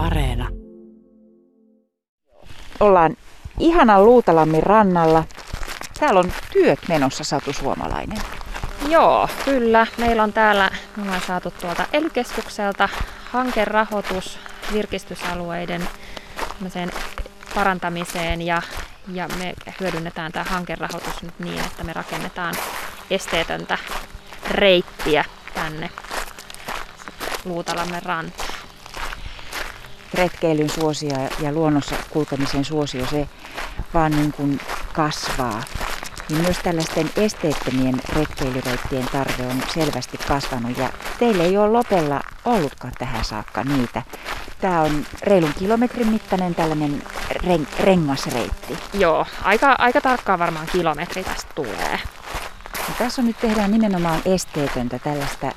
Areena. Ollaan ihanan Luutalammin rannalla. Täällä on työt menossa, Satu Suomalainen. Joo, kyllä. Meillä on täällä, me ollaan saatu tuolta ely hankerahoitus virkistysalueiden parantamiseen ja, ja me hyödynnetään tämä hankerahoitus nyt niin, että me rakennetaan esteetöntä reittiä tänne Luutalammen rantaan. Retkeilyn suosio ja luonnossa kulkemisen suosio, se vaan niin kuin kasvaa. Niin myös tällaisten esteettömien retkeilyreittien tarve on selvästi kasvanut ja teille ei ole lopella ollutkaan tähän saakka niitä. Tämä on reilun kilometrin mittainen tällainen ren- rengasreitti. Joo, aika, aika tarkkaan varmaan kilometri tästä tulee. Ja tässä on nyt tehdään nimenomaan esteetöntä tällaista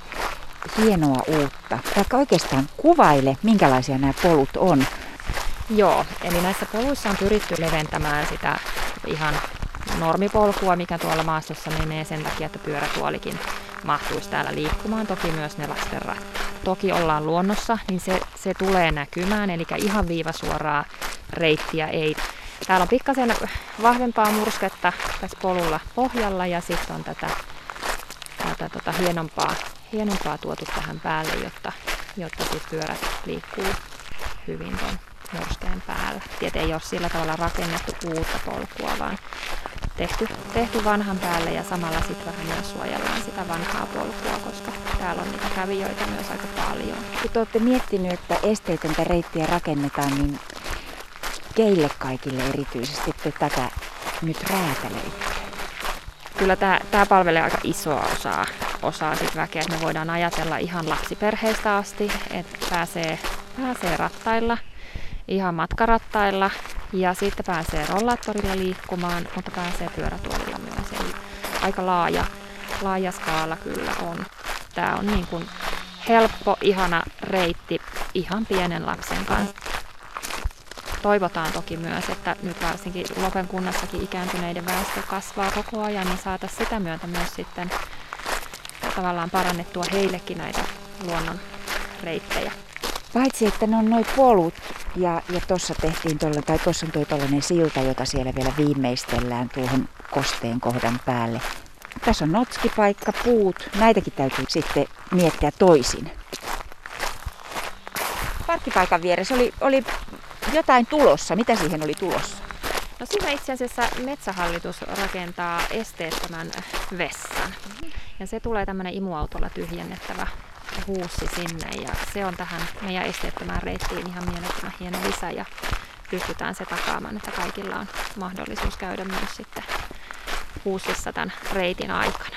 hienoa uutta. Vaikka oikeastaan kuvaile, minkälaisia nämä polut on. Joo, eli näissä poluissa on pyritty leventämään sitä ihan normipolkua, mikä tuolla maastossa menee sen takia, että pyörätuolikin mahtuisi täällä liikkumaan. Toki myös ne lastenrattaat. Toki ollaan luonnossa, niin se, se tulee näkymään, eli ihan viivasuoraa reittiä ei. Täällä on pikkasen vahvempaa mursketta tässä polulla pohjalla ja sitten on tätä, tätä tota hienompaa, hienompaa tuotu tähän päälle, jotta, jotta siis pyörät liikkuu hyvin tuon murskeen päällä. Tietenkin ei ole sillä tavalla rakennettu uutta polkua, vaan tehty, tehty vanhan päälle ja samalla sitten vähän myös suojellaan sitä vanhaa polkua, koska täällä on niitä kävijöitä myös aika paljon. Kun te olette miettinyt, että esteetöntä reittiä rakennetaan, niin keille kaikille erityisesti te tätä nyt räätälöitte? Kyllä tämä palvelee aika isoa osaa, osaa sit väkeä, että me voidaan ajatella ihan lapsiperheistä asti, että pääsee, pääsee rattailla, ihan matkarattailla ja sitten pääsee rollaattorilla liikkumaan, mutta pääsee pyörätuolilla myös. Eli aika laaja, laaja skaala kyllä on. Tämä on niin kuin helppo, ihana reitti ihan pienen lapsen kanssa. Toivotaan toki myös, että nyt varsinkin Lopen kunnassakin ikääntyneiden väestö kasvaa koko ajan, niin saataisiin sitä myötä myös sitten tavallaan parannettua heillekin näitä luonnon reittejä. Paitsi, että ne on noin polut ja, ja tuossa tehtiin tolla, tai tuossa on tuo tollainen silta, jota siellä vielä viimeistellään tuohon kosteen kohdan päälle. Tässä on notskipaikka, puut. Näitäkin täytyy sitten miettiä toisin. Parkkipaikan vieressä oli, oli jotain tulossa. Mitä siihen oli tulossa? No siinä itse asiassa Metsähallitus rakentaa esteettömän vessan. Ja se tulee tämmöinen imuautolla tyhjennettävä huussi sinne ja se on tähän meidän esteettömään reittiin ihan mielettömän hieno lisä ja pystytään se takaamaan, että kaikilla on mahdollisuus käydä myös sitten huussissa tämän reitin aikana.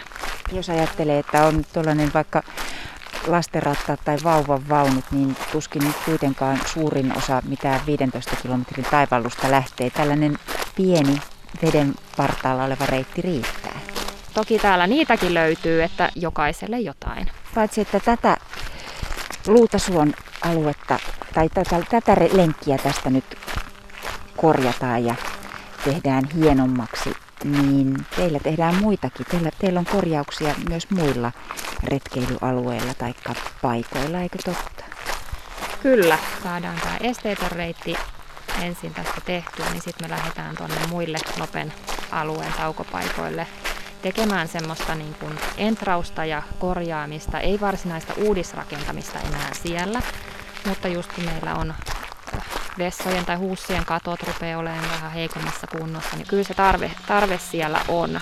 Jos ajattelee, että on tuollainen vaikka lastenrattaat tai vauvan vaunut, niin tuskin nyt kuitenkaan suurin osa mitään 15 kilometrin taivallusta lähtee. Tällainen pieni veden partaalla oleva reitti riittää. Toki täällä niitäkin löytyy, että jokaiselle jotain. Paitsi että tätä Luutasuon aluetta tai tätä, tätä lenkkiä tästä nyt korjataan ja tehdään hienommaksi, niin teillä tehdään muitakin. Teillä, teillä on korjauksia myös muilla retkeilyalueilla tai paikoilla, eikö totta? Kyllä, saadaan tämä esteetön reitti ensin tästä tehtyä, niin sitten me lähdetään tuonne muille Lopen alueen taukopaikoille tekemään semmoista niin kuin entrausta ja korjaamista, ei varsinaista uudisrakentamista enää siellä, mutta just kun meillä on äh, vessojen tai huussien katot rupeaa olemaan vähän heikommassa kunnossa, niin kyllä se tarve, tarve siellä on.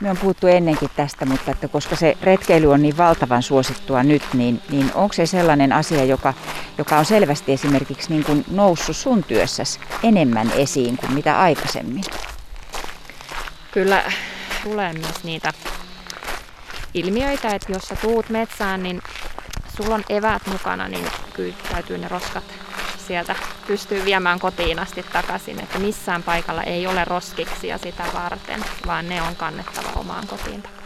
Me on puhuttu ennenkin tästä, mutta että koska se retkeily on niin valtavan suosittua nyt, niin, niin onko se sellainen asia, joka, joka on selvästi esimerkiksi niin kuin noussut sun työssäsi enemmän esiin kuin mitä aikaisemmin? Kyllä tulee myös niitä ilmiöitä, että jos sä tuut metsään, niin sulla on eväät mukana, niin kyllä täytyy ne roskat sieltä pystyy viemään kotiin asti takaisin, että missään paikalla ei ole roskiksi ja sitä varten, vaan ne on kannettava omaan kotiin takaisin.